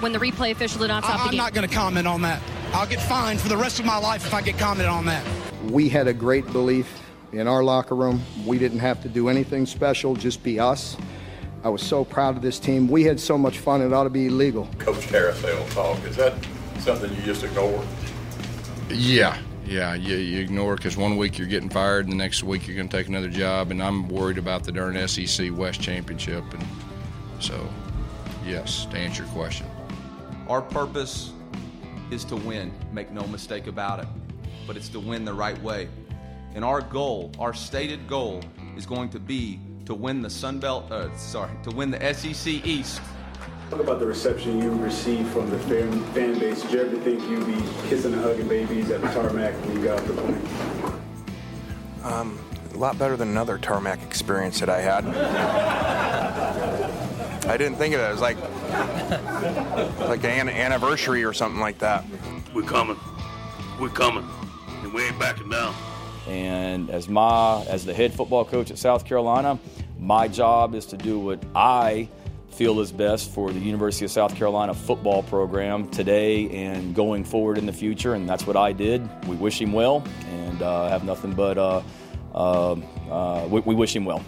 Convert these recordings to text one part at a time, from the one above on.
when the replay official did not stop I, the game? I'm not going to comment on that. I'll get fined for the rest of my life if I get commented on that. We had a great belief in our locker room. We didn't have to do anything special, just be us. I was so proud of this team. We had so much fun, it ought to be illegal. Coach Carousel talk, is that something you just ignore? Yeah, yeah, you, you ignore because one week you're getting fired, and the next week you're going to take another job, and I'm worried about the darn SEC West Championship, and so, yes, to answer your question. Our purpose is to win, make no mistake about it, but it's to win the right way. And our goal, our stated goal, is going to be to win the Sun Belt, uh, sorry, to win the SEC East. Talk about the reception you received from the fan, fan base. Did you ever think you'd be kissing and hugging babies at the tarmac when you got off the plane? Um, a lot better than another tarmac experience that I had. I didn't think of it. It was like like an anniversary or something like that. We're coming. We're coming. And we ain't backing down. And as my as the head football coach at South Carolina, my job is to do what I feel is best for the University of South Carolina football program today and going forward in the future, and that's what I did. We wish him well, and uh, have nothing but uh, uh, we, we wish him well.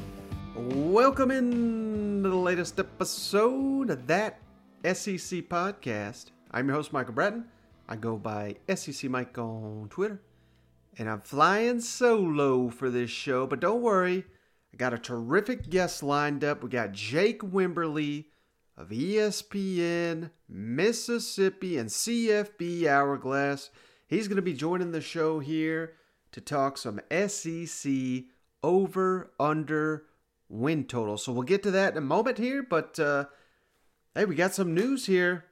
Welcome in to the latest episode of that SEC podcast. I'm your host, Michael Bratton. I go by SEC Mike on Twitter. And I'm flying solo for this show, but don't worry. I got a terrific guest lined up. We got Jake Wimberly of ESPN, Mississippi, and CFB Hourglass. He's going to be joining the show here to talk some SEC over under win total. So we'll get to that in a moment here, but uh, hey, we got some news here.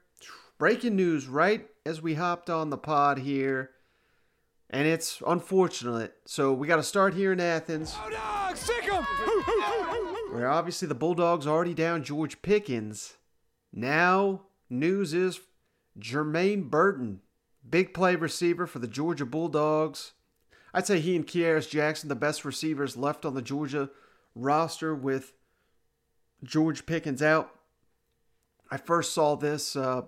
Breaking news right as we hopped on the pod here. And it's unfortunate. So we got to start here in Athens. Where obviously the Bulldogs already down George Pickens. Now, news is Jermaine Burton, big play receiver for the Georgia Bulldogs. I'd say he and Kearis Jackson, the best receivers left on the Georgia roster with George Pickens out. I first saw this uh,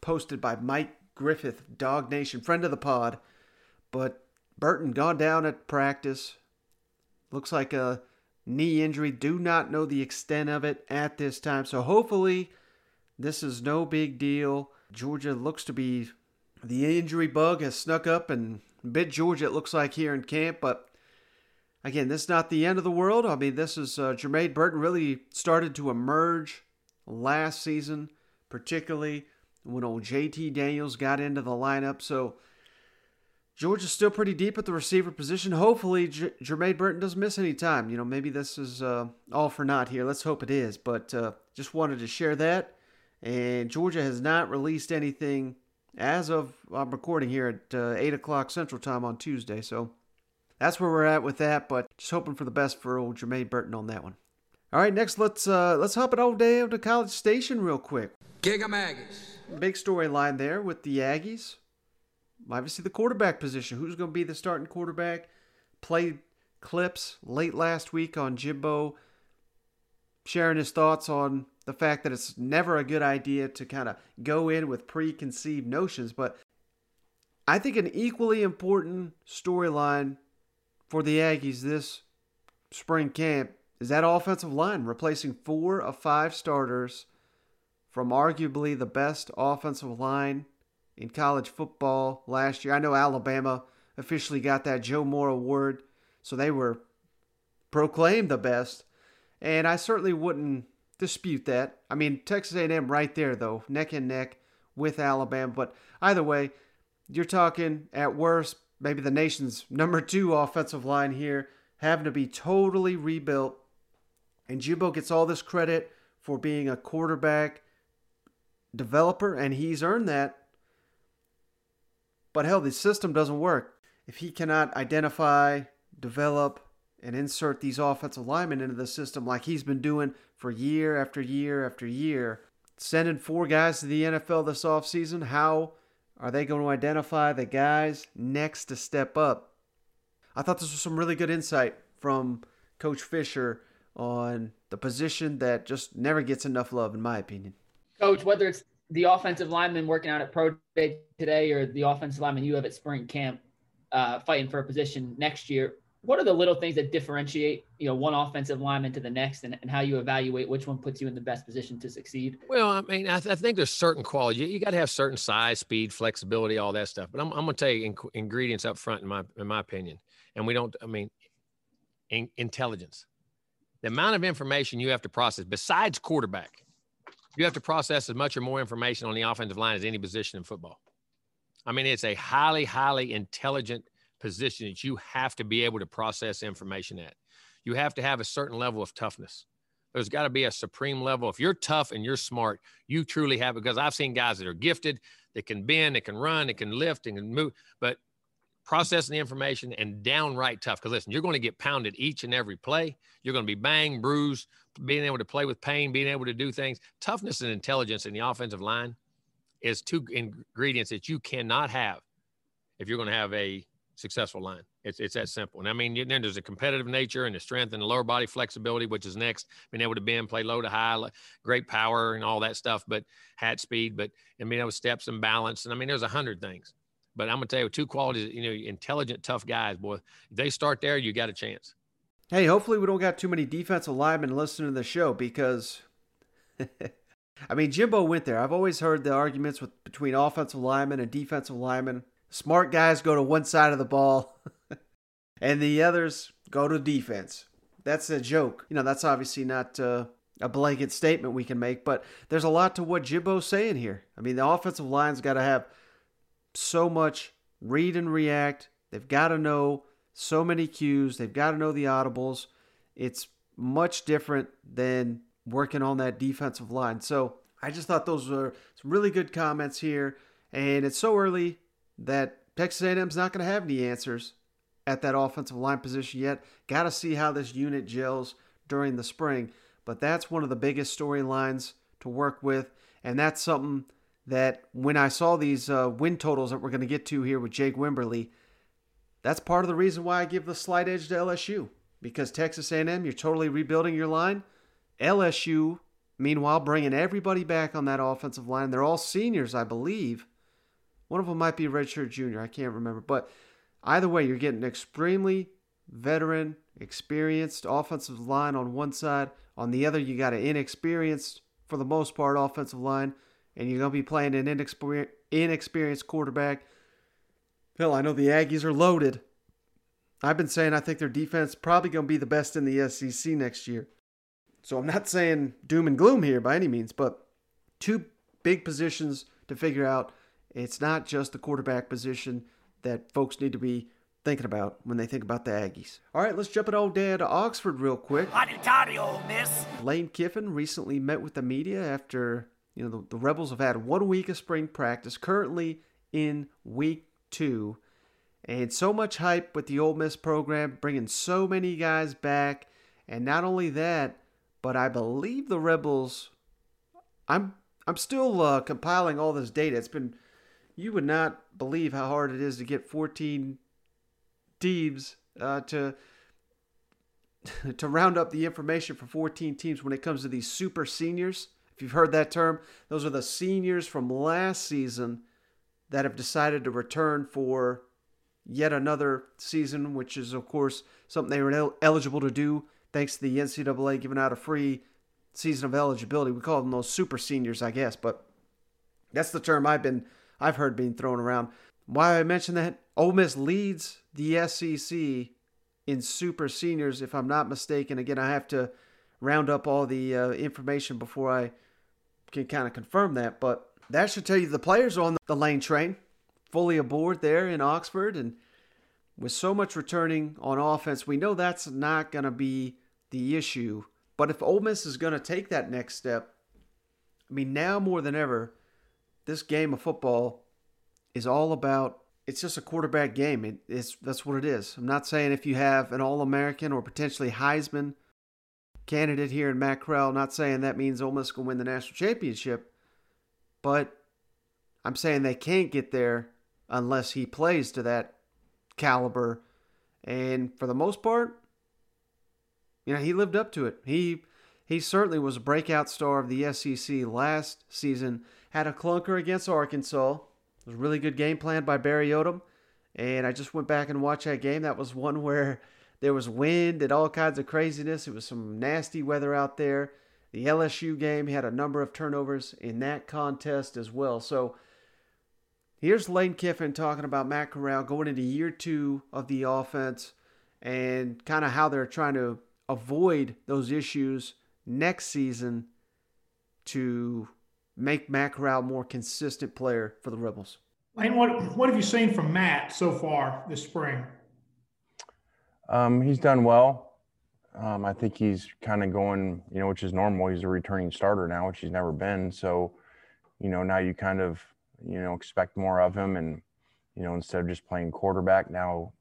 posted by Mike Griffith, DawgNation, friend of the pod. But Burton gone down at practice. Looks like a knee injury. Do not know the extent of it at this time. So hopefully this is no big deal. Georgia looks to be the injury bug has snuck up and bit Georgia, it looks like here in camp. But again, this is not the end of the world. I mean, this is uh, Jermaine Burton really started to emerge last season, particularly when old JT Daniels got into the lineup. So Georgia's still pretty deep at the receiver position. Hopefully, J- Jermaine Burton doesn't miss any time. You know, maybe this is uh, all for naught here. Let's hope it is. But uh, just wanted to share that. And Georgia has not released anything as of I'm recording here at uh, 8 o'clock Central Time on Tuesday. So that's where we're at with that. But just hoping for the best for old Jermaine Burton on that one. All right, next let's uh, let's hop it all down to College Station real quick. Gig 'em Aggies. Big storyline there with the Aggies. Obviously, the quarterback position. Who's going to be the starting quarterback? Played clips late last week on Jimbo sharing his thoughts on the fact that it's never a good idea to kind of go in with preconceived notions. But I think an equally important storyline for the Aggies this spring camp is that offensive line, replacing four of five starters from arguably the best offensive line in college football last year. I know Alabama officially got that Joe Moore award, so they were proclaimed the best, and I certainly wouldn't dispute that. I mean, Texas A&M right there though, neck and neck with Alabama, but either way, you're talking at worst maybe the nation's number 2 offensive line here having to be totally rebuilt. And Jimbo gets all this credit for being a quarterback developer and he's earned that but hell, the system doesn't work. If he cannot identify, develop, and insert these offensive linemen into the system like he's been doing for year after year after year, sending four guys to the NFL this offseason, how are they going to identify the guys next to step up? I thought this was some really good insight from Coach Fisher on the position that just never gets enough love, in my opinion. Coach, whether it's the offensive lineman working out at pro day today, or the offensive lineman you have at spring camp, uh, fighting for a position next year, what are the little things that differentiate you know one offensive lineman to the next and, and how you evaluate which one puts you in the best position to succeed? Well i mean i, th- I think there's certain quality. You, you got to have certain size speed flexibility all that stuff. But i'm, I'm going to tell you in, ingredients up front in my in my opinion. And we don't i mean in, intelligence. The amount of information you have to process besides quarterback you have to process as much or more information on the offensive line as any position in football. I mean it's a highly highly intelligent position that you have to be able to process information at. You have to have a certain level of toughness. There's got to be a supreme level. If you're tough and you're smart, you truly have because I've seen guys that are gifted, that can bend, that can run, that can lift, and can move, but processing the information and downright tough. Because listen, you're going to get pounded each and every play. You're going to be banged, bruised, being able to play with pain, being able to do things. Toughness and intelligence in the offensive line is two ingredients that you cannot have if you're going to have a successful line. It's it's that simple. And I mean, then there's a competitive nature and the strength and the lower body flexibility, which is next. Being able to bend, play low to high, great power and all that stuff. But hat speed, but and being able steps and balance. And I mean, there's a hundred things. But I'm gonna tell you, two qualities. You know, intelligent, tough guys, boy. If they start there, you got a chance. Hey, hopefully we don't got too many defensive linemen listening to the show because. I mean, Jimbo went there. I've always heard the arguments with between offensive linemen and defensive linemen Smart guys go to one side of the ball, and the others go to defense. That's a joke. You know, that's obviously not uh, a blanket statement we can make, but there's a lot to what Jimbo's saying here. I mean, the offensive line's got to have so much read and react. They've got to know so many cues. They've got to know the audibles. It's much different than working on that defensive line. So I just thought those were some really good comments here. And it's so early that Texas A&M's not going to have any answers at that offensive line position yet. Got to see how this unit gels during the spring. But that's one of the biggest storylines to work with, and that's something that when I saw these uh, win totals that we're going to get to here with Jake Wimberly, that's part of the reason why I give the slight edge to LSU because Texas A&M, you're totally rebuilding your line. LSU, meanwhile, bringing everybody back on that offensive line. They're all seniors, I believe. One of them might be redshirt junior. I can't remember. But either way, you're getting an extremely veteran, experienced offensive line on one side. On the other, you got an inexperienced, for the most part, offensive line. And you're going to be playing an inexperienced quarterback. Hell, I know the Aggies are loaded. I've been saying I think their defense probably going to be the best in the SEC next year. So I'm not saying doom and gloom here by any means, but two big positions to figure out it's not just the quarterback position that folks need to be thinking about when they think about the Aggies. All right, let's jump it all down to Oxford real quick. miss. Lane Kiffin recently met with the media after you know the, the Rebels have had one week of spring practice, currently in week two, and so much hype with the Ole Miss program, bringing so many guys back, and not only that, but I believe the Rebels. I'm I'm still uh, compiling all this data. It's been you would not believe how hard it is to get 14 teams uh, to to round up the information for 14 teams when it comes to these super seniors. If you've heard that term, those are the seniors from last season that have decided to return for yet another season, which is, of course, something they were eligible to do thanks to the NCAA giving out a free season of eligibility. We call them those super seniors, I guess, but that's the term I've been I've heard being thrown around. Why I mention that? Ole Miss leads the SEC in super seniors, if I'm not mistaken. Again, I have to round up all the uh, information before I can kind of confirm that, but that should tell you the players are on the lane train, fully aboard there in Oxford, and with so much returning on offense, we know that's not going to be the issue. But if Ole Miss is going to take that next step, I mean, now more than ever, this game of football is all about it's just a quarterback game. It, it's that's what it is. I'm not saying if you have an All-American or potentially Heisman candidate here in Matt Corral, not saying that means Ole Miss can win the national championship, but I'm saying they can't get there unless he plays to that caliber. And for the most part, you know, he lived up to it. He he certainly was a breakout star of the SEC last season had a clunker against Arkansas. It was a really good game plan by Barry Odom. And I just went back and watched that game. That was one where there was wind and all kinds of craziness. It was some nasty weather out there. The LSU game had a number of turnovers in that contest as well. So here's Lane Kiffin talking about Matt Corral going into year two of the offense and kind of how they're trying to avoid those issues next season to make Matt Corral a more consistent player for the Rebels. Lane, what, what have you seen from Matt so far this spring? Um, he's done well. Um, I think he's kind of going, you know, which is normal. He's a returning starter now, which he's never been. So, you know, now you kind of, you know, expect more of him. And, you know, instead of just playing quarterback now,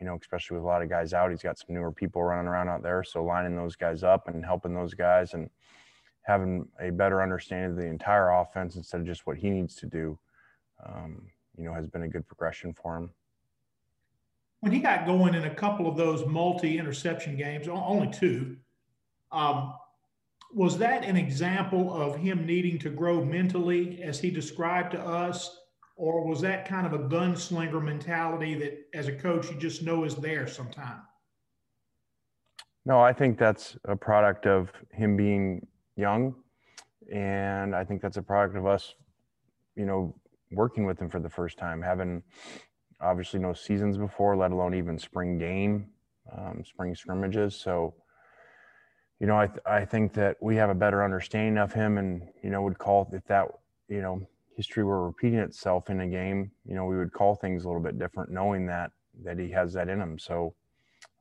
you know, especially with a lot of guys out, he's got some newer people running around out there. So lining those guys up and helping those guys and having a better understanding of the entire offense instead of just what he needs to do, um, you know, has been a good progression for him when he got going in a couple of those multi interception games, only two, um, was that an example of him needing to grow mentally as he described to us? Or was that kind of a gunslinger mentality that as a coach you just know is there sometime? No, I think that's a product of him being young. And I think that's a product of us, you know, working with him for the first time, having obviously no seasons before, let alone even spring game, um, spring scrimmages. So, you know, I, th- I think that we have a better understanding of him and, you know, would call if that, you know, history were repeating itself in a game, you know, we would call things a little bit different, knowing that, that he has that in him. So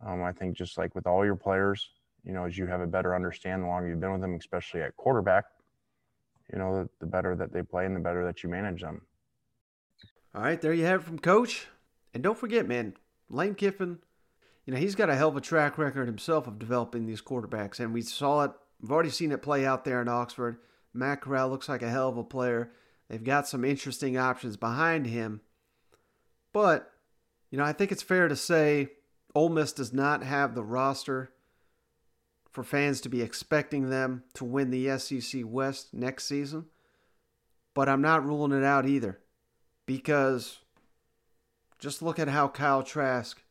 um, I think just like with all your players, you know, as you have a better understanding the longer you've been with them, especially at quarterback, you know, the, the better that they play and the better that you manage them. All right, there you have it from Coach. And don't forget, man, Lane Kiffin, you know, he's got a hell of a track record himself of developing these quarterbacks. And we saw it, we've already seen it play out there in Oxford. Matt Corral looks like a hell of a player. They've got some interesting options behind him. But, you know, I think it's fair to say Ole Miss does not have the roster for fans to be expecting them to win the SEC West next season. But I'm not ruling it out either because just look at how Kyle Trask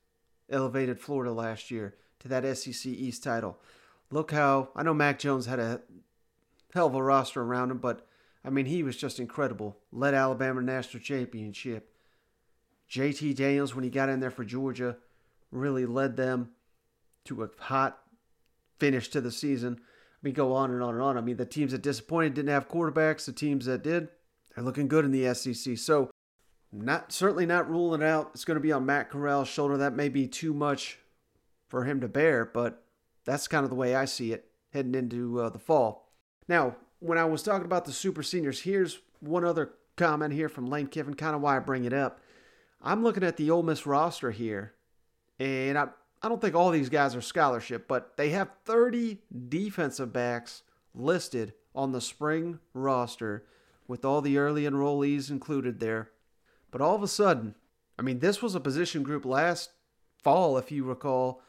elevated Florida last year to that SEC East title. Look how I know Mac Jones had a hell of a roster around him, but I mean he was just incredible. Led Alabama national championship. JT Daniels when he got in there for Georgia really led them to a hot finish to the season. I mean, go on and on and on. I mean, the teams that disappointed didn't have quarterbacks. The teams that did, they're looking good in the SEC. So not certainly not ruling out it's going to be on Matt Corral's shoulder. That may be too much for him to bear, but that's kind of the way I see it heading into uh, the fall. Now, when I was talking about the super seniors, here's one other comment here from Lane Kiffin, kind of why I bring it up. I'm looking at the Ole Miss roster here, and I, I don't think all these guys are scholarship, but they have 30 defensive backs listed on the spring roster with all the early enrollees included there. But all of a sudden, I mean, this was a position group last fall, if you recall.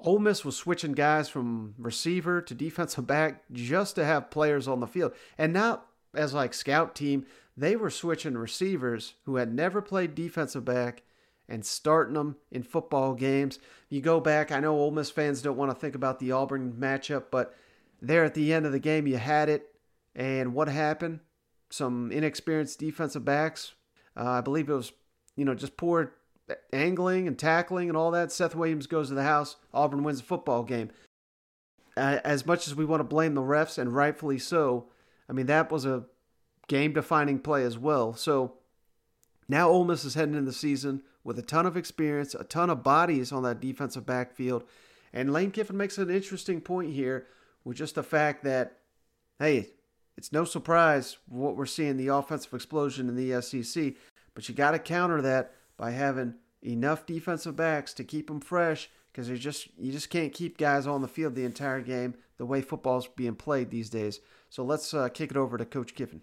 Ole Miss was switching guys from receiver to defensive back just to have players on the field. And not as like scout team, they were switching receivers who had never played defensive back and starting them in football games. You go back, I know Ole Miss fans don't want to think about the Auburn matchup, but there at the end of the game, you had it. And what happened? Some inexperienced defensive backs uh, I believe it was, you know, just poor angling and tackling and all that. Seth Williams goes to the house. Auburn wins the football game. Uh, as much as we want to blame the refs, and rightfully so, I mean, that was a game defining play as well. So now Ole Miss is heading into the season with a ton of experience, a ton of bodies on that defensive backfield. And Lane Kiffin makes an interesting point here with just the fact that, hey, it's no surprise what we're seeing the offensive explosion in the SEC, but you got to counter that by having enough defensive backs to keep them fresh because you just you just can't keep guys on the field the entire game the way football's being played these days. So let's uh, kick it over to Coach Kiffin.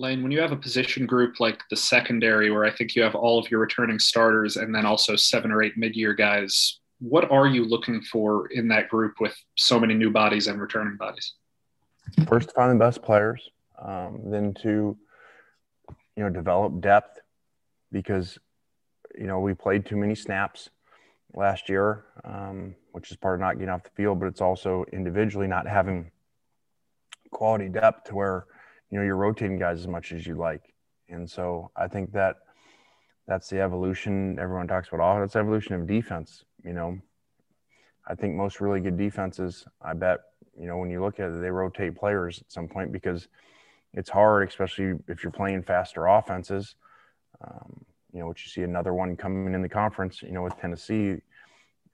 Lane, when you have a position group like the secondary, where I think you have all of your returning starters and then also seven or eight mid-year guys, what are you looking for in that group with so many new bodies and returning bodies? first to find the best players, um, then to you know, develop depth because, you know, we played too many snaps last year, um, which is part of not getting off the field, but it's also individually not having quality depth to where, you know, you're rotating guys as much as you like. And so I think that that's the evolution. Everyone talks about all that's evolution of defense. You know, I think most really good defenses, I bet, you know, when you look at it, they rotate players at some point because it's hard, especially if you're playing faster offenses. Um, you know, which you see another one coming in the conference, you know, with Tennessee,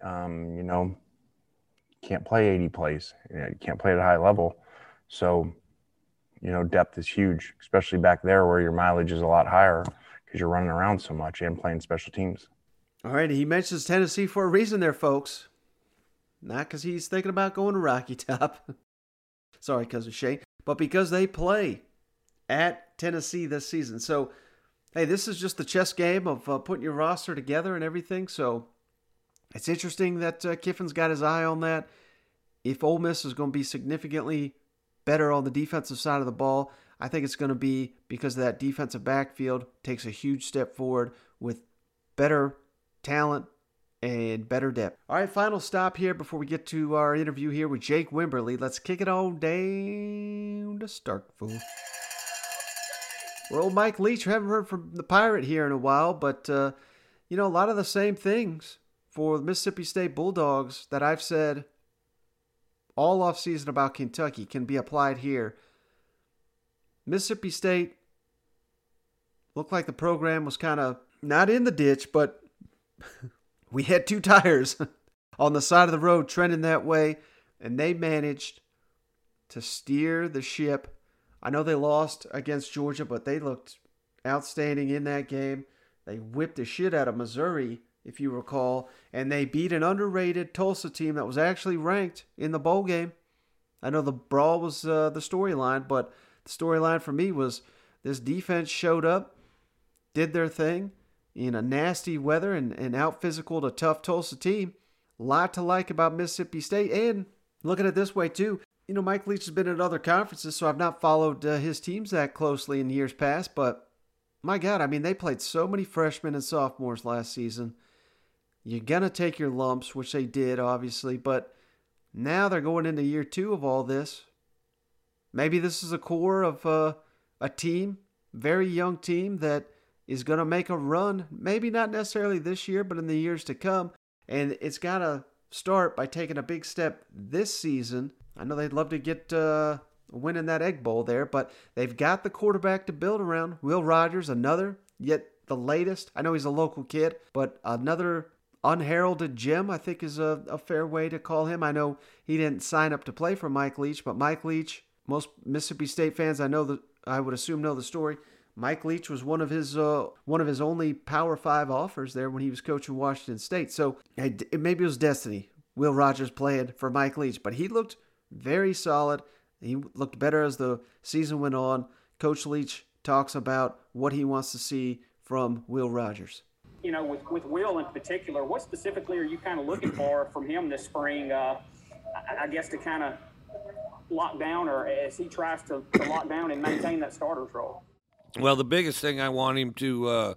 um, you know, can't play 80 plays, you, know, you can't play at a high level. So, you know, depth is huge, especially back there where your mileage is a lot higher because you're running around so much and playing special teams. All right, he mentions Tennessee for a reason there, folks. Not because he's thinking about going to Rocky Top. Sorry, cousin Shane, but because they play at Tennessee this season. So, hey, this is just the chess game of uh, putting your roster together and everything. So, it's interesting that uh, Kiffin's got his eye on that. If Ole Miss is going to be significantly better on the defensive side of the ball, I think it's going to be because that defensive backfield takes a huge step forward with better talent and better depth. All right, final stop here before we get to our interview here with Jake Wimberly. Let's kick it on down to Starkville. Well, old Mike Leach, we haven't heard from the Pirate here in a while, but, uh, you know, a lot of the same things for the Mississippi State Bulldogs that I've said all offseason about Kentucky can be applied here. Mississippi State looked like the program was kind of not in the ditch, but we had two tires on the side of the road trending that way, and they managed to steer the ship I know they lost against Georgia, but they looked outstanding in that game. They whipped the shit out of Missouri, if you recall, and they beat an underrated Tulsa team that was actually ranked in the bowl game. I know the brawl was uh, the storyline, but the storyline for me was this defense showed up, did their thing in a nasty weather and, and out physical a tough Tulsa team. A lot to like about Mississippi State. And looking at this way, too you know, Mike Leach has been at other conferences, so I've not followed uh, his teams that closely in years past. But my God, I mean, they played so many freshmen and sophomores last season. You're going to take your lumps, which they did, obviously. But now they're going into year two of all this. Maybe this is a core of uh, a team, very young team, that is going to make a run. Maybe not necessarily this year, but in the years to come. And it's got to start by taking a big step this season I know they'd love to get uh, in that Egg Bowl there, but they've got the quarterback to build around. Will Rogers, another, yet the latest. I know he's a local kid, but another unheralded gem, I think is a, a fair way to call him. I know he didn't sign up to play for Mike Leach, but Mike Leach, most Mississippi State fans I know that I would assume know the story. Mike Leach was one of his uh, one of his only Power Five offers there when he was coaching Washington State. So maybe it was destiny. Will Rogers playing for Mike Leach, but he looked very solid. He looked better as the season went on. Coach Leach talks about what he wants to see from Will Rogers. You know, with, with Will in particular, what specifically are you kind of looking for from him this spring? Uh, I guess to kind of lock down, or as he tries to, to, lock down and maintain that starter's role. Well, the biggest thing I want him to uh,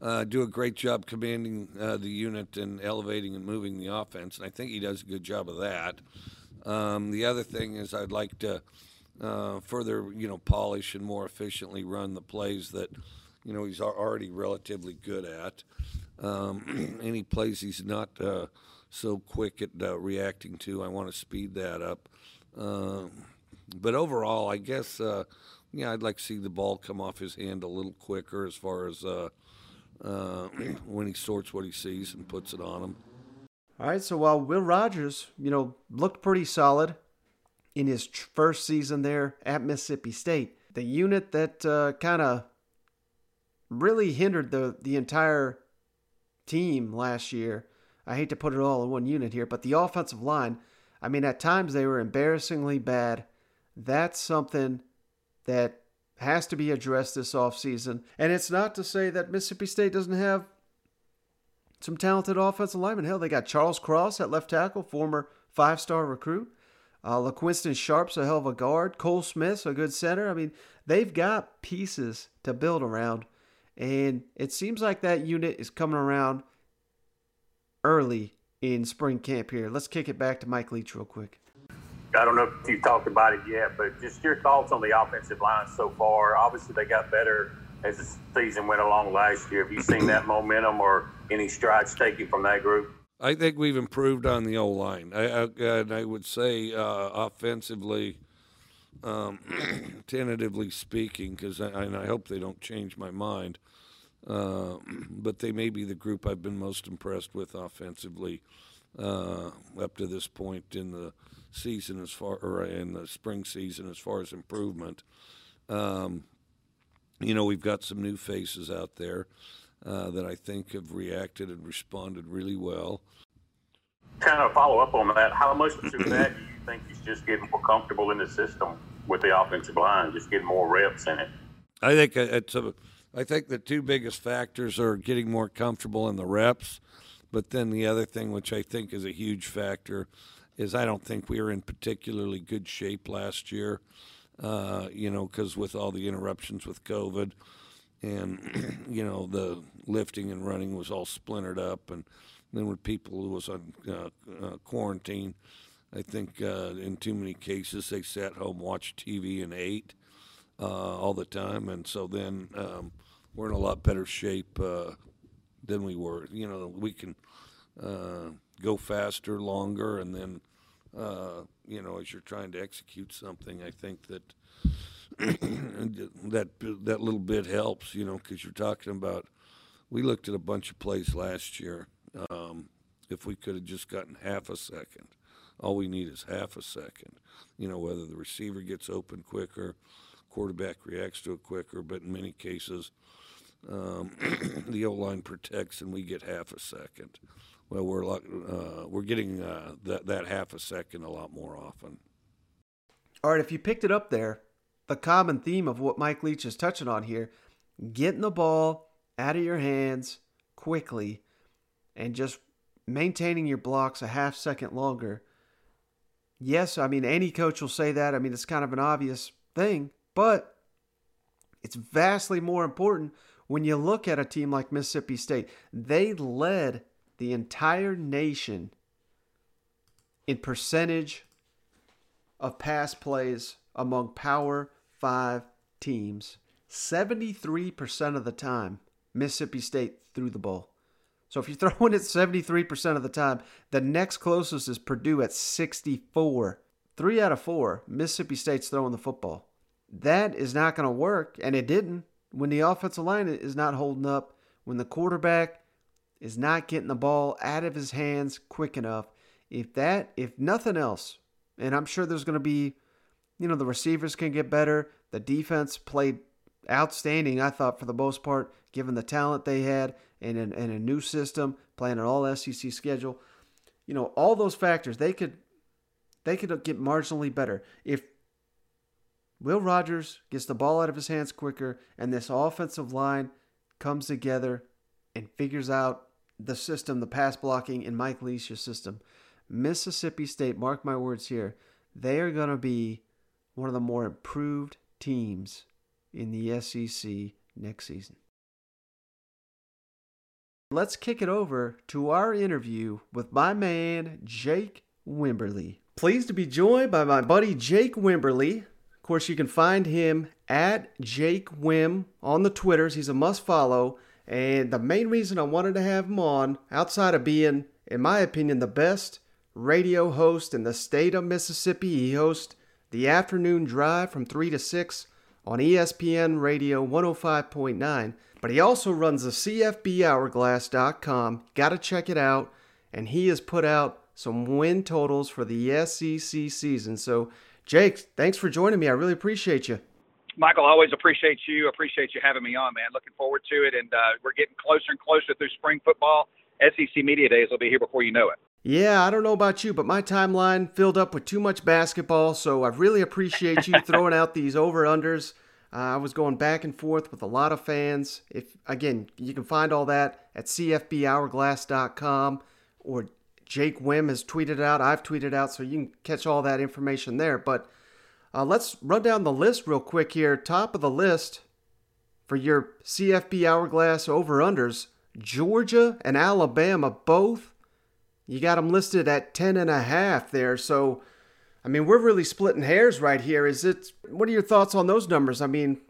uh, do a great job commanding uh, the unit and elevating and moving the offense, and I think he does a good job of that. Um, the other thing is I'd like to uh, further, you know, polish and more efficiently run the plays that, you know, he's already relatively good at. Um, any plays he's not uh, so quick at uh, reacting to, I want to speed that up. Um, but overall, I guess, uh, yeah, I'd like to see the ball come off his hand a little quicker as far as uh, uh, when he sorts what he sees and puts it on him. All right, so while Will Rogers, you know, looked pretty solid in his first season there at Mississippi State, the unit that uh, kind of really hindered the the entire team last year. I hate to put it all in one unit here, but the offensive line, I mean, at times they were embarrassingly bad. That's something that has to be addressed this offseason. And it's not to say that Mississippi State doesn't have some talented offensive linemen. Hell, they got Charles Cross at left tackle, former five star recruit. Uh, LaQuinston Sharp's a hell of a guard. Cole Smith's a good center. I mean, they've got pieces to build around. And it seems like that unit is coming around early in spring camp here. Let's kick it back to Mike Leach real quick. I don't know if you've talked about it yet, but just your thoughts on the offensive line so far. Obviously, they got better as the season went along last year. Have you seen that momentum or any strides taken from that group? I think we've improved on the O line. I, I, and I would say uh, offensively, um, tentatively speaking, because I, and I hope they don't change my mind. Uh, but they may be the group I've been most impressed with offensively uh, up to this point in the season, as far or in the spring season, as far as improvement. Um, you know, we've got some new faces out there uh, that I think have reacted and responded really well. Kind of follow up on that. How much of that do you think is just getting more comfortable in the system with the offensive line, just getting more reps in it? I think it's a. I think the two biggest factors are getting more comfortable in the reps, but then the other thing, which I think is a huge factor, is I don't think we were in particularly good shape last year. Uh, you know, because with all the interruptions with COVID, and you know the lifting and running was all splintered up, and then with people who was on uh, uh, quarantine, I think uh, in too many cases they sat home, watched TV, and ate uh, all the time, and so then um, we're in a lot better shape uh, than we were. You know, we can go faster, longer, and then uh, you know, as you're trying to execute something, I think that that that little bit helps. You know, because you're talking about. We looked at a bunch of plays last year. Um, if we could have just gotten half a second, all we need is half a second. You know, whether the receiver gets open quicker, quarterback reacts to it quicker, but in many cases, um, the O line protects and we get half a second well, we're uh, we're getting uh, that that half a second a lot more often. All right, if you picked it up there, the common theme of what Mike Leach is touching on here, getting the ball out of your hands quickly, and just maintaining your blocks a half second longer. Yes, I mean any coach will say that. I mean it's kind of an obvious thing, but it's vastly more important when you look at a team like Mississippi State. They led the entire nation in percentage of pass plays among Power 5 teams. 73% of the time, Mississippi State threw the ball. So if you're throwing it 73% of the time, the next closest is Purdue at 64. Three out of four, Mississippi State's throwing the football. That is not going to work, and it didn't when the offensive line is not holding up, when the quarterback is not getting the ball out of his hands quick enough. If that, if nothing else, and I'm sure there's going to be, you know, the receivers can get better. The defense played outstanding, I thought, for the most part, given the talent they had and, and, and a new system, playing an all SEC schedule. You know, all those factors, they could they could get marginally better if Will Rogers gets the ball out of his hands quicker and this offensive line comes together and figures out the system, the pass blocking in Mike Leach's system, Mississippi State, mark my words here, they are going to be one of the more improved teams in the SEC next season. Let's kick it over to our interview with my man, Jake Wimberly. Pleased to be joined by my buddy Jake Wimberly. Course, you can find him at Jake Wim on the Twitters. He's a must follow. And the main reason I wanted to have him on, outside of being, in my opinion, the best radio host in the state of Mississippi, he hosts the afternoon drive from 3 to 6 on ESPN Radio 105.9. But he also runs the CFBHourglass.com. Got to check it out. And he has put out some win totals for the SEC season. So, Jake, thanks for joining me. I really appreciate you. Michael, I always appreciate you. Appreciate you having me on, man. Looking forward to it. And uh, we're getting closer and closer through spring football. SEC Media Days will be here before you know it. Yeah, I don't know about you, but my timeline filled up with too much basketball. So I really appreciate you throwing out these over unders. Uh, I was going back and forth with a lot of fans. If again, you can find all that at cfbhourglass.com or Jake Wim has tweeted out. I've tweeted out, so you can catch all that information there. But uh, let's run down the list real quick here. Top of the list for your CFB Hourglass over unders Georgia and Alabama both. You got them listed at 10 and a half there. So, I mean, we're really splitting hairs right here. Is it, what are your thoughts on those numbers? I mean,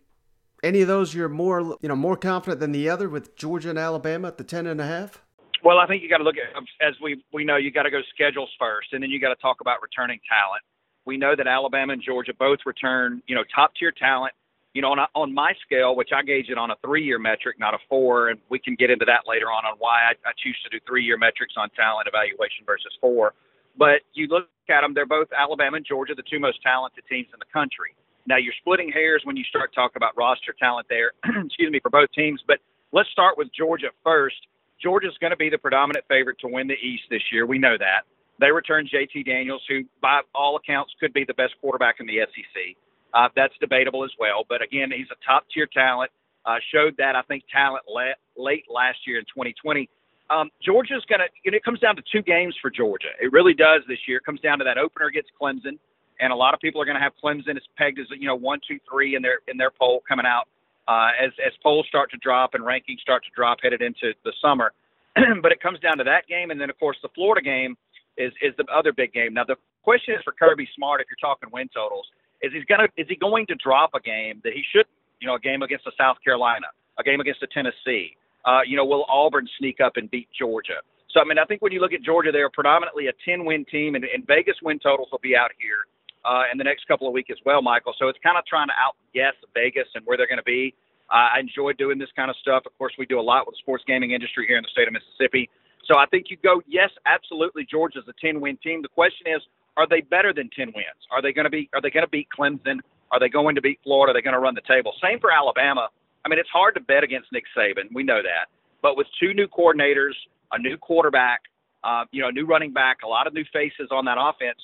any of those you're more, you know, more confident than the other with Georgia and Alabama at the 10 and a half? Well, I think you got to look at, um, as we, we know, you got to go schedules first, and then you got to talk about returning talent. We know that Alabama and Georgia both return, you know, top tier talent you know, on, on my scale, which I gauge it on a three year metric, not a four, and we can get into that later on on why I, I choose to do three year metrics on talent evaluation versus four. But you look at them, they're both Alabama and Georgia, the two most talented teams in the country. Now you're splitting hairs when you start talking about roster talent there, excuse me, for both teams. But let's start with Georgia first. Georgia's going to be the predominant favorite to win the East this year. We know that. They return JT Daniels, who by all accounts could be the best quarterback in the SEC. Uh, that's debatable as well. But again, he's a top tier talent. Uh, showed that I think talent le- late last year in 2020. Um, Georgia's going to. It comes down to two games for Georgia. It really does this year. It comes down to that opener against Clemson, and a lot of people are going to have Clemson as pegged as you know one, two, three in their in their poll coming out uh, as as polls start to drop and rankings start to drop headed into the summer. but it comes down to that game, and then of course the Florida game is is the other big game. Now the question is for Kirby Smart if you're talking win totals is he's gonna is he going to drop a game that he should you know a game against the South Carolina, a game against the Tennessee. Uh, you know, will Auburn sneak up and beat Georgia? So I mean, I think when you look at Georgia, they're predominantly a 10 win team, and, and Vegas win totals will be out here uh, in the next couple of weeks as well, Michael. So it's kind of trying to outguess Vegas and where they're going to be. Uh, I enjoy doing this kind of stuff. Of course, we do a lot with the sports gaming industry here in the state of Mississippi. So I think you go, yes, absolutely. Georgia's a 10 win team. The question is, are they better than 10 wins? Are they going to be are they going to beat Clemson? Are they going to beat Florida? Are they going to run the table? Same for Alabama. I mean, it's hard to bet against Nick Saban. We know that. But with two new coordinators, a new quarterback, uh, you know, a new running back, a lot of new faces on that offense,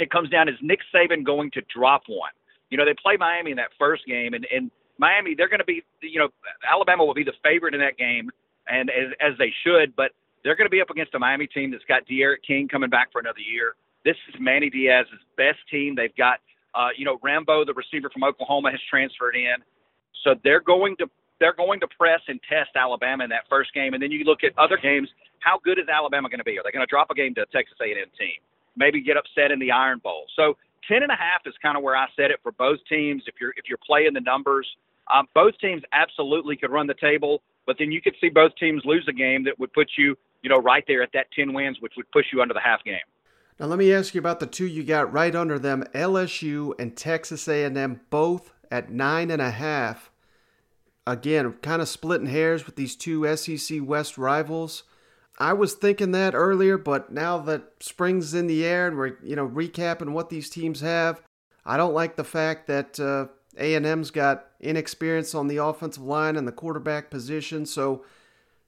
it comes down is Nick Saban going to drop one? You know, they play Miami in that first game, and, and Miami, they're going to be, you know, Alabama will be the favorite in that game, and as, as they should, but they're going to be up against a Miami team that's got D'Eriq King coming back for another year. This is Manny Diaz's best team. They've got, uh, you know, Rambo, the receiver from Oklahoma, has transferred in, so they're going to they're going to press and test Alabama in that first game. And then you look at other games. How good is Alabama going to be? Are they going to drop a game to a Texas A&M team? Maybe get upset in the Iron Bowl. So ten and a half is kind of where I set it for both teams. If you're if you're playing the numbers, um, both teams absolutely could run the table. But then you could see both teams lose a game that would put you, you know, right there at that ten wins, which would push you under the half game. Now let me ask you about the two you got right under them: LSU and Texas A&M, both at nine and a half. Again, kind of splitting hairs with these two SEC West rivals. I was thinking that earlier, but now that spring's in the air and we're you know recapping what these teams have, I don't like the fact that uh, A&M's got inexperience on the offensive line and the quarterback position. So,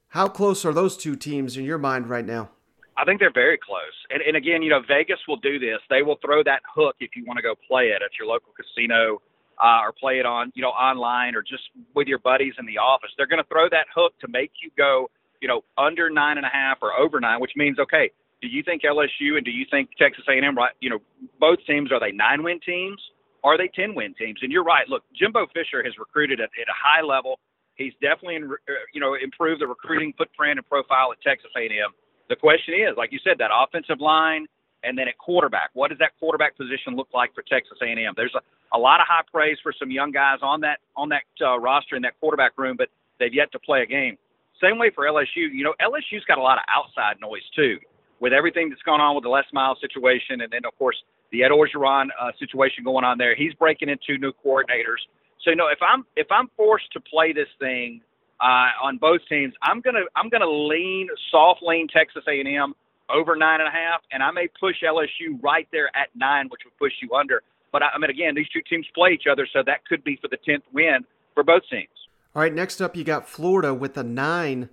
how close are those two teams in your mind right now? I think they're very close. And, and again, you know, Vegas will do this. They will throw that hook if you want to go play it at your local casino uh, or play it on, you know, online or just with your buddies in the office. They're going to throw that hook to make you go, you know, under nine and a half or over nine, which means, okay, do you think LSU and do you think Texas A&M, right? You know, both teams are they nine win teams? Are they ten win teams? And you're right. Look, Jimbo Fisher has recruited at, at a high level. He's definitely, in, uh, you know, improved the recruiting footprint and profile at Texas A&M the question is, like you said, that offensive line and then at quarterback. What does that quarterback position look like for Texas A&M? There's a, a lot of high praise for some young guys on that on that uh, roster in that quarterback room, but they've yet to play a game. Same way for LSU. You know, LSU's got a lot of outside noise too, with everything that's gone on with the Les Miles situation, and then of course the Ed Orgeron uh, situation going on there. He's breaking into new coordinators. So you know, if I'm if I'm forced to play this thing uh, on both teams. I'm gonna I'm gonna lean soft lean Texas A&M over nine and a half, and I may push LSU right there at nine, which would push you under. But I, I mean, again, these two teams play each other, so that could be for the tenth win for both teams. All right, next up you got Florida with a nine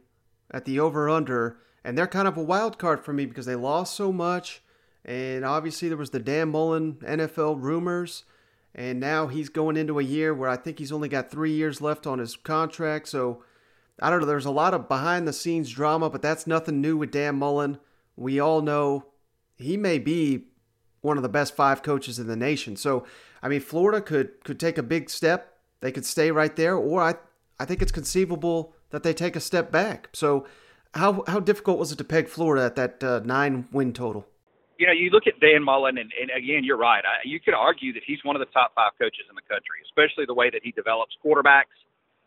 at the over under, and they're kind of a wild card for me because they lost so much, and obviously there was the Dan Mullen NFL rumors. And now he's going into a year where I think he's only got three years left on his contract. So I don't know. There's a lot of behind the scenes drama, but that's nothing new with Dan Mullen. we all know he may be one of the best five coaches in the nation. So, I mean, Florida could could take a big step. They could stay right there, or I I think it's conceivable that they take a step back. So, how how difficult was it to peg Florida at that uh, nine win total? You know, you look at Dan Mullen, and, and again, you're right. I, you could argue that he's one of the top five coaches in the country, especially the way that he develops quarterbacks.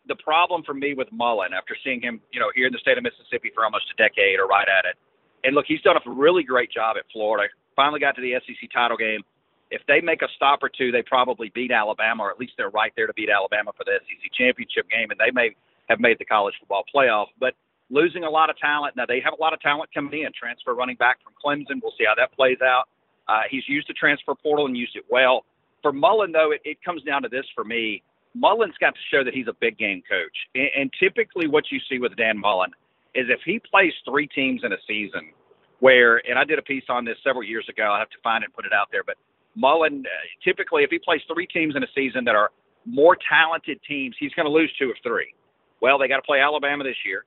The problem for me with Mullen, after seeing him, you know, here in the state of Mississippi for almost a decade or right at it, and look, he's done a really great job at Florida. Finally got to the SEC title game. If they make a stop or two, they probably beat Alabama, or at least they're right there to beat Alabama for the SEC championship game, and they may have made the college football playoff. But losing a lot of talent. Now they have a lot of talent coming in. Transfer running back from Clemson. We'll see how that plays out. Uh, he's used the transfer portal and used it well. For Mullen, though, it, it comes down to this for me. Mullen's got to show that he's a big game coach. And, and typically, what you see with Dan Mullen is if he plays three teams in a season, where, and I did a piece on this several years ago. I have to find it and put it out there. But Mullen, uh, typically, if he plays three teams in a season that are more talented teams, he's going to lose two of three. Well, they got to play Alabama this year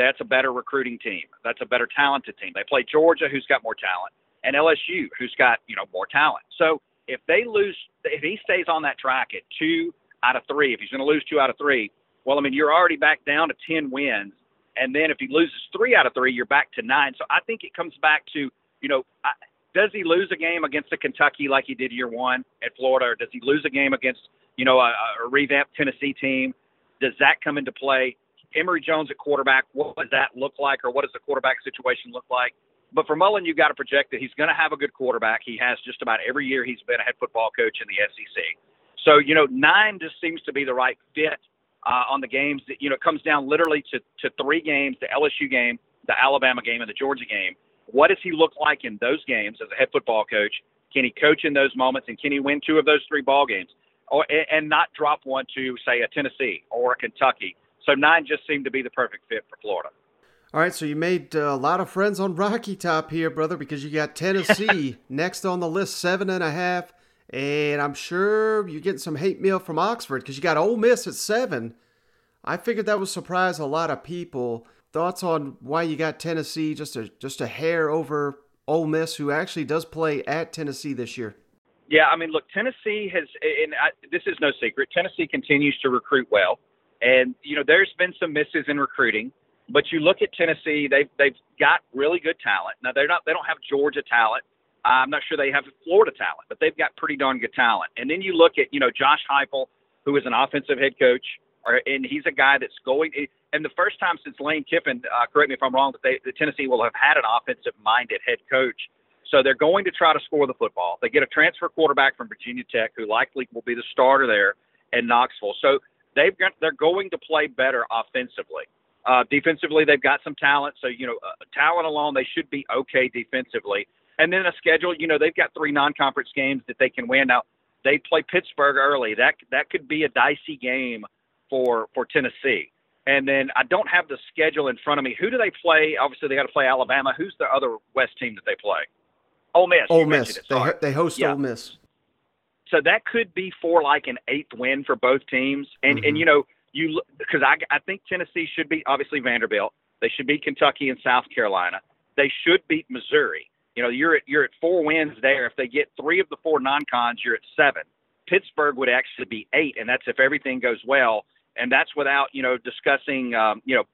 that's a better recruiting team. That's a better talented team. They play Georgia, who's got more talent, and LSU, who's got you know more talent. So if they lose, if he stays on that track at two out of three, if he's going to lose two out of three, well, I mean you're already back down to ten wins, and then if he loses three out of three, you're back to nine. So I think it comes back to you know. I, does he lose a game against a Kentucky like he did year one at Florida, or does he lose a game against you know a, a revamped Tennessee team? Does that come into play? Emory Jones at quarterback, what does that look like, or what does the quarterback situation look like? But for Mullen, you've got to project that he's going to have a good quarterback. He has just about every year he's been a head football coach in the SEC. So, you know, nine just seems to be the right fit uh, on the games. That, you know, it comes down literally to, to three games the LSU game, the Alabama game, and the Georgia game. What does he look like in those games as a head football coach? Can he coach in those moments, and can he win two of those three ball games, or and not drop one to say a Tennessee or a Kentucky so nine just seemed to be the perfect fit for Florida. All right, so you made uh, a lot of friends on Rocky Top here, brother, because you got Tennessee next on the list, seven and a half, and I'm sure you're getting some hate mail from Oxford because you got Ole Miss at seven. I figured that would surprise a lot of people. Thoughts on why you got Tennessee just a just a hair over Ole Miss, who actually does play at Tennessee this year? Yeah, I mean, look, Tennessee has, and I, this is no secret. Tennessee continues to recruit well. And you know, there's been some misses in recruiting, but you look at Tennessee, they've they've got really good talent. Now they're not they don't have Georgia talent. I'm not sure they have Florida talent, but they've got pretty darn good talent. And then you look at you know Josh Heupel, who is an offensive head coach, or, and he's a guy that's going. And the first time since Lane Kiffin, uh, correct me if I'm wrong, that they, the Tennessee will have had an offensive-minded head coach. So they're going to try to score the football. They get a transfer quarterback from Virginia Tech, who likely will be the starter there in Knoxville. So they've got they're going to play better offensively. Uh, defensively, they've got some talent, so you know, uh, talent alone, they should be okay defensively. And then a schedule, you know, they've got three non-conference games that they can win. Now, they play Pittsburgh early. That that could be a dicey game for for Tennessee. And then I don't have the schedule in front of me. Who do they play? Obviously, they got to play Alabama. Who's the other West team that they play? Ole Miss. Ole Miss. They, they host yeah. Ole Miss. So that could be for like an eighth win for both teams. And mm-hmm. and you know you because I I think Tennessee should be obviously Vanderbilt. They should beat Kentucky and South Carolina. They should beat Missouri. You know you're at you're at four wins there. If they get three of the four non-cons, you're at seven. Pittsburgh would actually be eight, and that's if everything goes well. And that's without you know discussing um, you know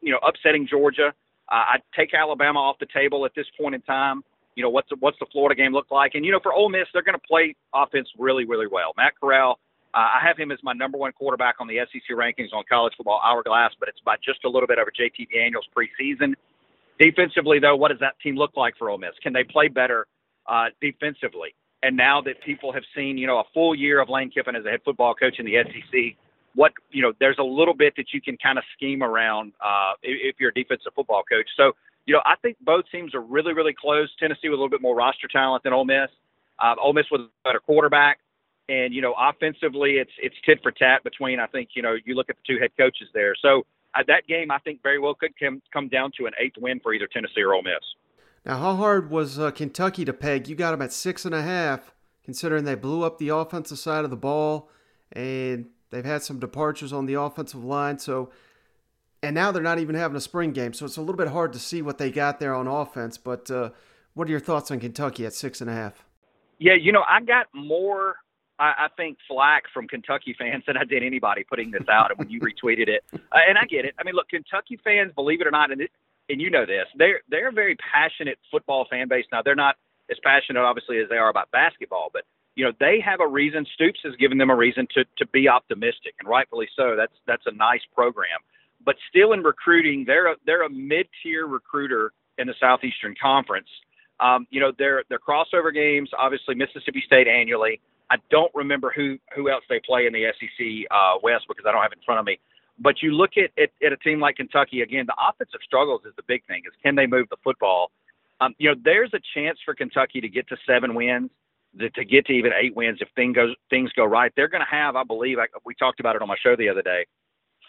you know upsetting Georgia. Uh, I'd take Alabama off the table at this point in time you know, what's the, what's the Florida game look like? And you know, for Ole Miss, they're going to play offense really, really well. Matt Corral, uh, I have him as my number one quarterback on the SEC rankings on College Football Hourglass, but it's by just a little bit over JT Daniels preseason. Defensively, though, what does that team look like for Ole Miss? Can they play better uh, defensively? And now that people have seen, you know, a full year of Lane Kiffin as a head football coach in the SEC, what you know, there's a little bit that you can kind of scheme around uh, if, you're a defensive football coach. So you know, I think both teams are really, really close. Tennessee with a little bit more roster talent than Ole Miss. Um, Ole Miss with a better quarterback, and you know, offensively, it's it's tit for tat between. I think you know, you look at the two head coaches there. So uh, that game, I think, very well could come come down to an eighth win for either Tennessee or Ole Miss. Now, how hard was uh, Kentucky to peg? You got them at six and a half, considering they blew up the offensive side of the ball, and they've had some departures on the offensive line. So and now they're not even having a spring game, so it's a little bit hard to see what they got there on offense. But uh, what are your thoughts on Kentucky at six and a half? Yeah, you know, I got more, I, I think, flack from Kentucky fans than I did anybody putting this out. And when you retweeted it, uh, and I get it. I mean, look, Kentucky fans, believe it or not, and it, and you know this, they're they're a very passionate football fan base. Now they're not as passionate, obviously, as they are about basketball, but you know they have a reason. Stoops has given them a reason to to be optimistic, and rightfully so. That's that's a nice program but still in recruiting, they're a, they're a mid-tier recruiter in the Southeastern Conference. Um, you know, their their crossover games, obviously Mississippi State annually. I don't remember who who else they play in the SEC uh, West because I don't have it in front of me. But you look at, at at a team like Kentucky again. The offensive struggles is the big thing. Is can they move the football? Um, you know, there's a chance for Kentucky to get to seven wins, to, to get to even eight wins if things goes things go right. They're going to have, I believe, like we talked about it on my show the other day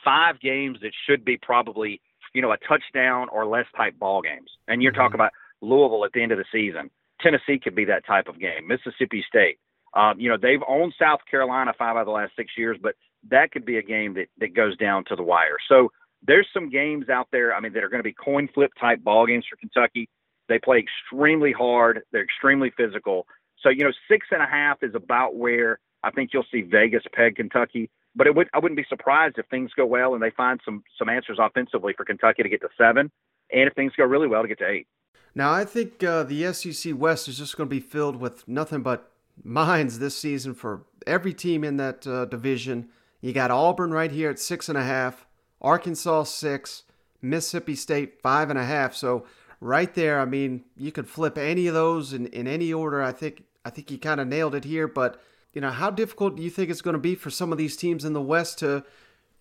five games that should be probably, you know, a touchdown or less type ball games. And you're mm-hmm. talking about Louisville at the end of the season. Tennessee could be that type of game. Mississippi State. Um, you know, they've owned South Carolina five out of the last six years, but that could be a game that, that goes down to the wire. So there's some games out there, I mean, that are going to be coin flip type ball games for Kentucky. They play extremely hard. They're extremely physical. So, you know, six and a half is about where I think you'll see Vegas peg Kentucky but it would I wouldn't be surprised if things go well and they find some some answers offensively for Kentucky to get to seven, and if things go really well to get to eight. Now I think uh, the SEC West is just going to be filled with nothing but minds this season for every team in that uh, division. You got Auburn right here at six and a half, Arkansas six, Mississippi State five and a half. So right there, I mean, you could flip any of those in, in any order. I think I think you kind of nailed it here, but you know, how difficult do you think it's going to be for some of these teams in the West to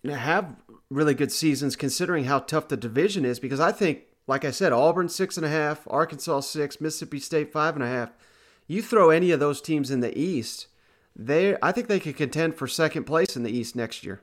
you know, have really good seasons, considering how tough the division is? Because I think, like I said, Auburn six and a half, Arkansas six, Mississippi State five and a half. You throw any of those teams in the East, they I think they could contend for second place in the East next year.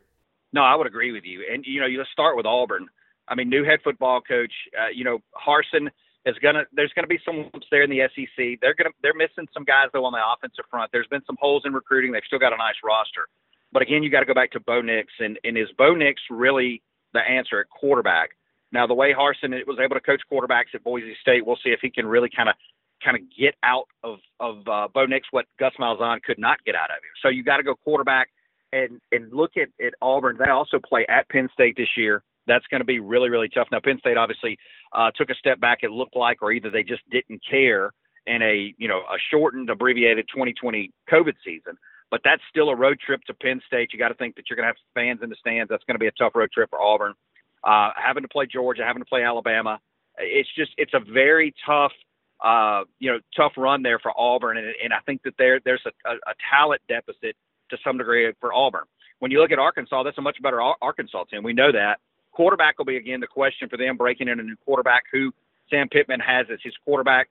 No, I would agree with you. And you know, you start with Auburn. I mean, new head football coach. Uh, you know, Harsin is gonna there's gonna be some lumps there in the SEC. They're gonna they're missing some guys though on the offensive front. There's been some holes in recruiting. They've still got a nice roster. But again, you got to go back to Bo Nix and and is Bo Nix really the answer at quarterback? Now the way Harsin was able to coach quarterbacks at Boise State, we'll see if he can really kind of kind of get out of of uh, Bo Nix what Gus Malzahn could not get out of him. So you got to go quarterback and and look at at Auburn. They also play at Penn State this year that's going to be really, really tough. Now, Penn State obviously uh, took a step back. It looked like, or either they just didn't care in a you know a shortened, abbreviated 2020 COVID season. But that's still a road trip to Penn State. You got to think that you're going to have fans in the stands. That's going to be a tough road trip for Auburn. Uh, having to play Georgia, having to play Alabama. It's just it's a very tough uh, you know tough run there for Auburn, and, and I think that there there's a, a, a talent deficit to some degree for Auburn. When you look at Arkansas, that's a much better Arkansas team. We know that. Quarterback will be again the question for them breaking in a new quarterback who Sam Pittman has as his quarterback.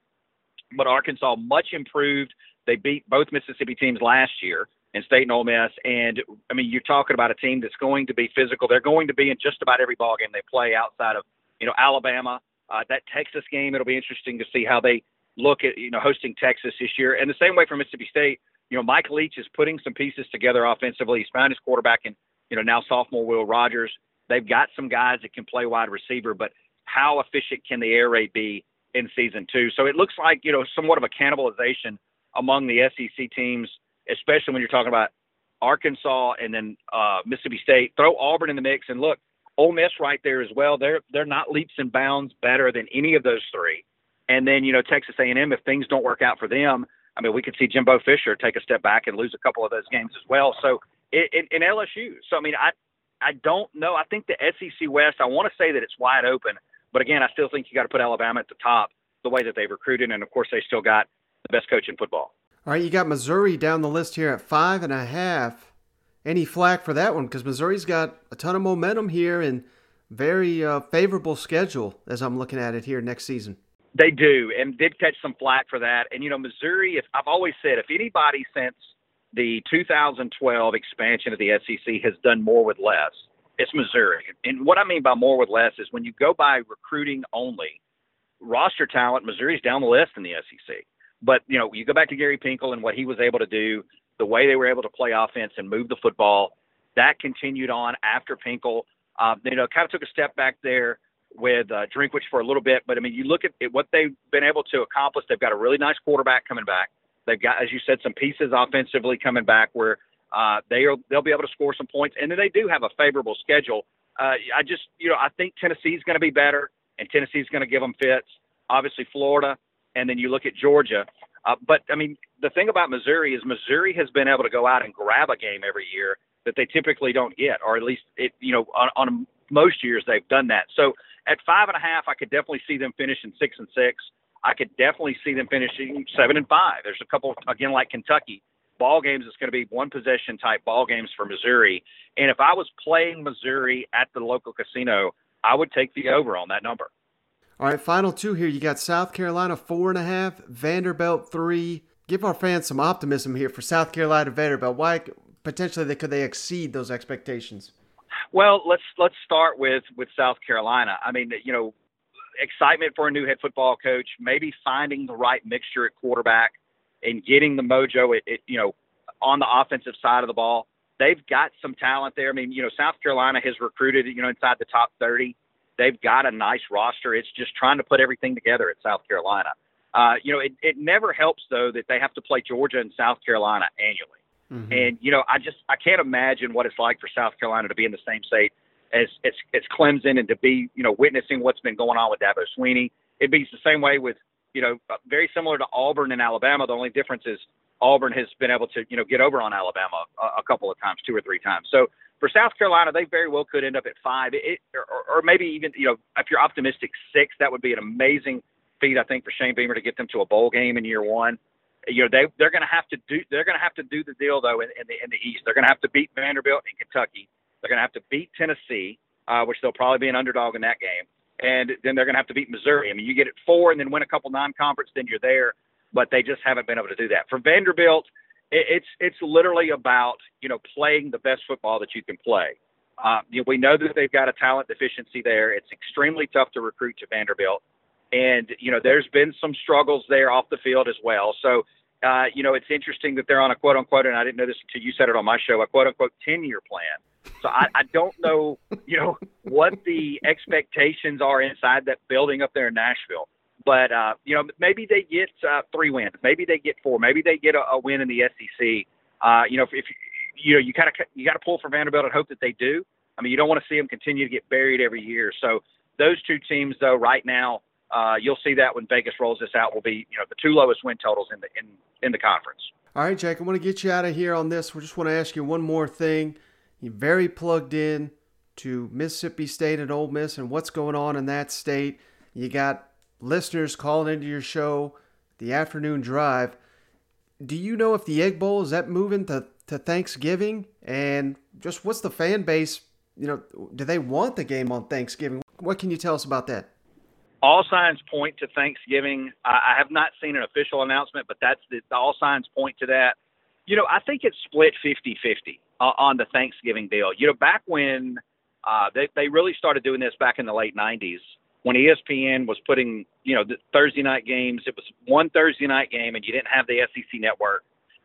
But Arkansas much improved. They beat both Mississippi teams last year in State and Ole Miss. And I mean, you're talking about a team that's going to be physical. They're going to be in just about every ball game they play outside of you know Alabama. Uh, that Texas game, it'll be interesting to see how they look at you know hosting Texas this year. And the same way for Mississippi State, you know Mike Leach is putting some pieces together offensively. He's found his quarterback in you know now sophomore Will Rogers. They've got some guys that can play wide receiver, but how efficient can the air raid be in season two? So it looks like, you know, somewhat of a cannibalization among the SEC teams, especially when you're talking about Arkansas and then uh, Mississippi State. Throw Auburn in the mix and look, Ole Miss right there as well. They're they're not leaps and bounds better than any of those three. And then you know Texas A&M, if things don't work out for them, I mean we could see Jimbo Fisher take a step back and lose a couple of those games as well. So in, in LSU, so I mean I I don't know. I think the SEC West. I want to say that it's wide open, but again, I still think you got to put Alabama at the top the way that they've recruited, and of course, they still got the best coach in football. All right, you got Missouri down the list here at five and a half. Any flack for that one? Because Missouri's got a ton of momentum here and very uh, favorable schedule as I'm looking at it here next season. They do, and did catch some flack for that. And you know, Missouri. If I've always said, if anybody since the 2012 expansion of the SEC has done more with less. It's Missouri. And what I mean by more with less is when you go by recruiting only, roster talent, Missouri's down the list in the SEC. But, you know, you go back to Gary Pinkel and what he was able to do, the way they were able to play offense and move the football, that continued on after Pinkel. Uh, you know, kind of took a step back there with uh, Drinkwitz for a little bit, but I mean, you look at what they've been able to accomplish. They've got a really nice quarterback coming back. They've got, as you said, some pieces offensively coming back where uh, they are, they'll be able to score some points, and then they do have a favorable schedule. Uh, I just, you know, I think Tennessee's going to be better, and Tennessee's going to give them fits. Obviously, Florida, and then you look at Georgia. Uh, but I mean, the thing about Missouri is Missouri has been able to go out and grab a game every year that they typically don't get, or at least it, you know, on, on most years they've done that. So at five and a half, I could definitely see them finishing six and six. I could definitely see them finishing seven and five. There's a couple again like Kentucky ball games. It's going to be one possession type ball games for Missouri. And if I was playing Missouri at the local casino, I would take the over on that number. All right, final two here. You got South Carolina four and a half, Vanderbilt three. Give our fans some optimism here for South Carolina Vanderbilt. Why potentially they could they exceed those expectations? Well, let's let's start with with South Carolina. I mean, you know, excitement for a new head football coach, maybe finding the right mixture at quarterback and getting the mojo at, at you know on the offensive side of the ball. They've got some talent there. I mean, you know, South Carolina has recruited, you know, inside the top 30. They've got a nice roster. It's just trying to put everything together at South Carolina. Uh, you know, it, it never helps though that they have to play Georgia and South Carolina annually. Mm-hmm. And you know, I just I can't imagine what it's like for South Carolina to be in the same state as as, as Clemson and to be you know witnessing what's been going on with Dabo Swinney. It'd be the same way with you know uh, very similar to Auburn and Alabama. The only difference is Auburn has been able to you know get over on Alabama a, a couple of times, two or three times. So for South Carolina, they very well could end up at five, it, or, or maybe even you know if you're optimistic, six. That would be an amazing feat, I think, for Shane Beamer to get them to a bowl game in year one you know they they're going to have to do they're going to have to do the deal though in, in the in the East. They're going to have to beat Vanderbilt and Kentucky. They're going to have to beat Tennessee, uh, which they'll probably be an underdog in that game, and then they're going to have to beat Missouri. I mean, you get it four and then win a couple non-conference, then you're there. But they just haven't been able to do that. For Vanderbilt, it, it's it's literally about you know playing the best football that you can play. Uh, you know, we know that they've got a talent deficiency there. It's extremely tough to recruit to Vanderbilt and you know there's been some struggles there off the field as well. So uh, you know, it's interesting that they're on a quote unquote, and I didn't know this until you said it on my show, a quote unquote 10 year plan. So I, I don't know, you know, what the expectations are inside that building up there in Nashville. But, uh, you know, maybe they get uh, three wins. Maybe they get four. Maybe they get a, a win in the SEC. Uh, you know, if, if you know, you kind of you got to pull for Vanderbilt and hope that they do. I mean, you don't want to see them continue to get buried every year. So those two teams, though, right now, uh, you'll see that when Vegas rolls this out will be you know the two lowest win totals in the in in the conference. All right, Jake, I want to get you out of here on this. We just want to ask you one more thing. You're very plugged in to Mississippi State and Ole Miss and what's going on in that state. You got listeners calling into your show, the afternoon drive. Do you know if the Egg Bowl is that moving to, to Thanksgiving? And just what's the fan base? You know, do they want the game on Thanksgiving? What can you tell us about that? all signs point to Thanksgiving. I, have not seen an official announcement, but that's the, all signs point to that. You know, I think it's split 50 50 uh, on the Thanksgiving deal. You know, back when uh, they, they really started doing this back in the late 90s, when ESPN was putting, you know, the Thursday night games, it was one Thursday night game, and you didn't have the SEC network,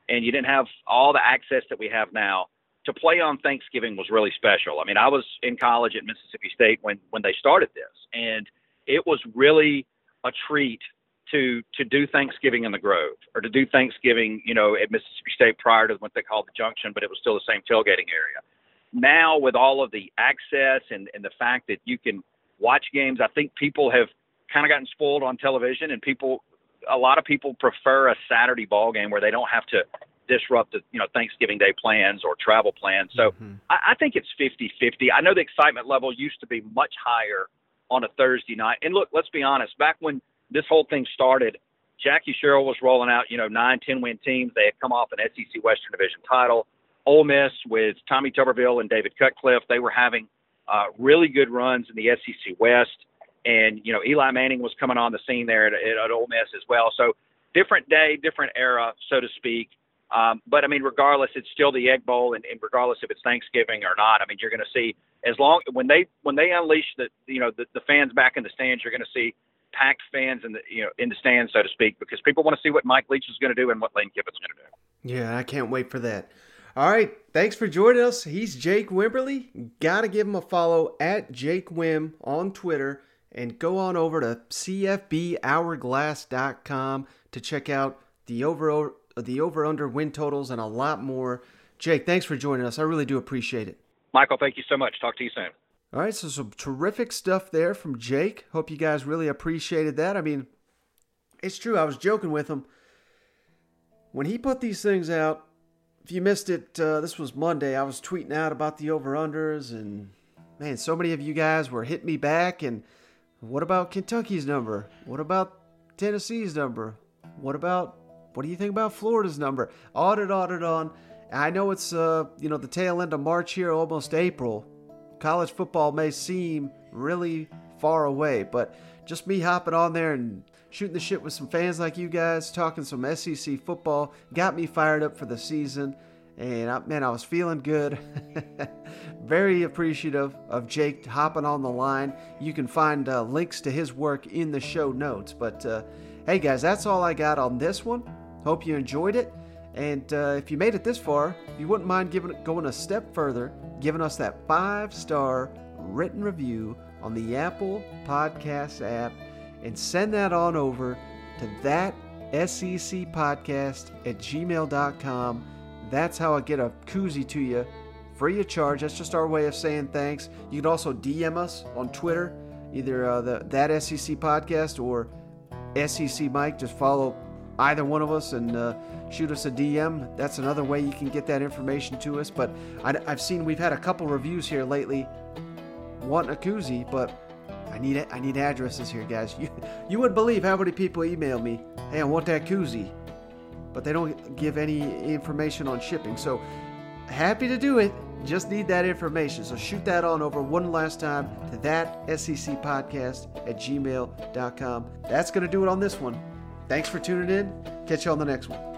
and you didn't have all the access that we have now. To play on Thanksgiving was really special. I mean, I was in college at Mississippi State when when they started this, and it was really a treat to to do Thanksgiving in the Grove or to do Thanksgiving, you know, at Mississippi State prior to what they called the Junction, but it was still the same tailgating area. Now, with all of the access and, and the fact that you can watch games, I think people have kind of gotten spoiled on television, and people, a lot of people prefer a Saturday ball game where they don't have to disrupt the you know Thanksgiving Day plans or travel plans. So mm-hmm. I, I think it's 50-50. I know the excitement level used to be much higher on a Thursday night. And look, let's be honest, back when this whole thing started, Jackie Sherrill was rolling out, you know, nine, ten win teams. They had come off an SEC Western Division title. Ole Miss with Tommy Tuberville and David Cutcliffe, they were having uh, really good runs in the SEC West. And, you know, Eli Manning was coming on the scene there at, at, Ole Miss as well. So different day, different era, so to speak. Um, but I mean, regardless, it's still the Egg Bowl, and, and regardless if it's Thanksgiving or not, I mean, you're going to see as long when they when they unleash the you know the, the fans back in the stands, you're going to see packed fans in the you know in the stands, so to speak, because people want to see what Mike Leach is going to do and what Lane Kiffin's going to do. Yeah, I can't wait for that. All right. Thanks for joining us. He's Jake Wimberly. Gotta give him a follow at Jake Wim on Twitter and go on over to cfbhourglass.com to check out the over the over under win totals and a lot more. Jake, thanks for joining us. I really do appreciate it. Michael, thank you so much. Talk to you soon. All right, so some terrific stuff there from Jake. Hope you guys really appreciated that. I mean, it's true. I was joking with him when he put these things out. If you missed it, uh, this was Monday. I was tweeting out about the over unders, and man, so many of you guys were hitting me back. And what about Kentucky's number? What about Tennessee's number? What about what do you think about Florida's number? On and on. I know it's uh, you know the tail end of March here, almost April. College football may seem really far away, but just me hopping on there and shooting the shit with some fans like you guys, talking some SEC football, got me fired up for the season. And I, man, I was feeling good. Very appreciative of Jake hopping on the line. You can find uh, links to his work in the show notes. But uh, hey, guys, that's all I got on this one. Hope you enjoyed it. And uh, if you made it this far, you wouldn't mind giving going a step further, giving us that five star written review on the Apple Podcast app, and send that on over to that SEC podcast at gmail.com. That's how I get a koozie to you free of charge. That's just our way of saying thanks. You can also DM us on Twitter, either uh, the that SEC podcast or SEC Mike. Just follow either one of us and uh, shoot us a DM. That's another way you can get that information to us. But I, have seen we've had a couple reviews here lately wanting a koozie, but I need I need addresses here, guys. You you wouldn't believe how many people email me, "Hey, I want that koozie," but they don't give any information on shipping. So happy to do it. Just need that information. So shoot that on over one last time to that SEC podcast at gmail.com. That's going to do it on this one. Thanks for tuning in. Catch you on the next one.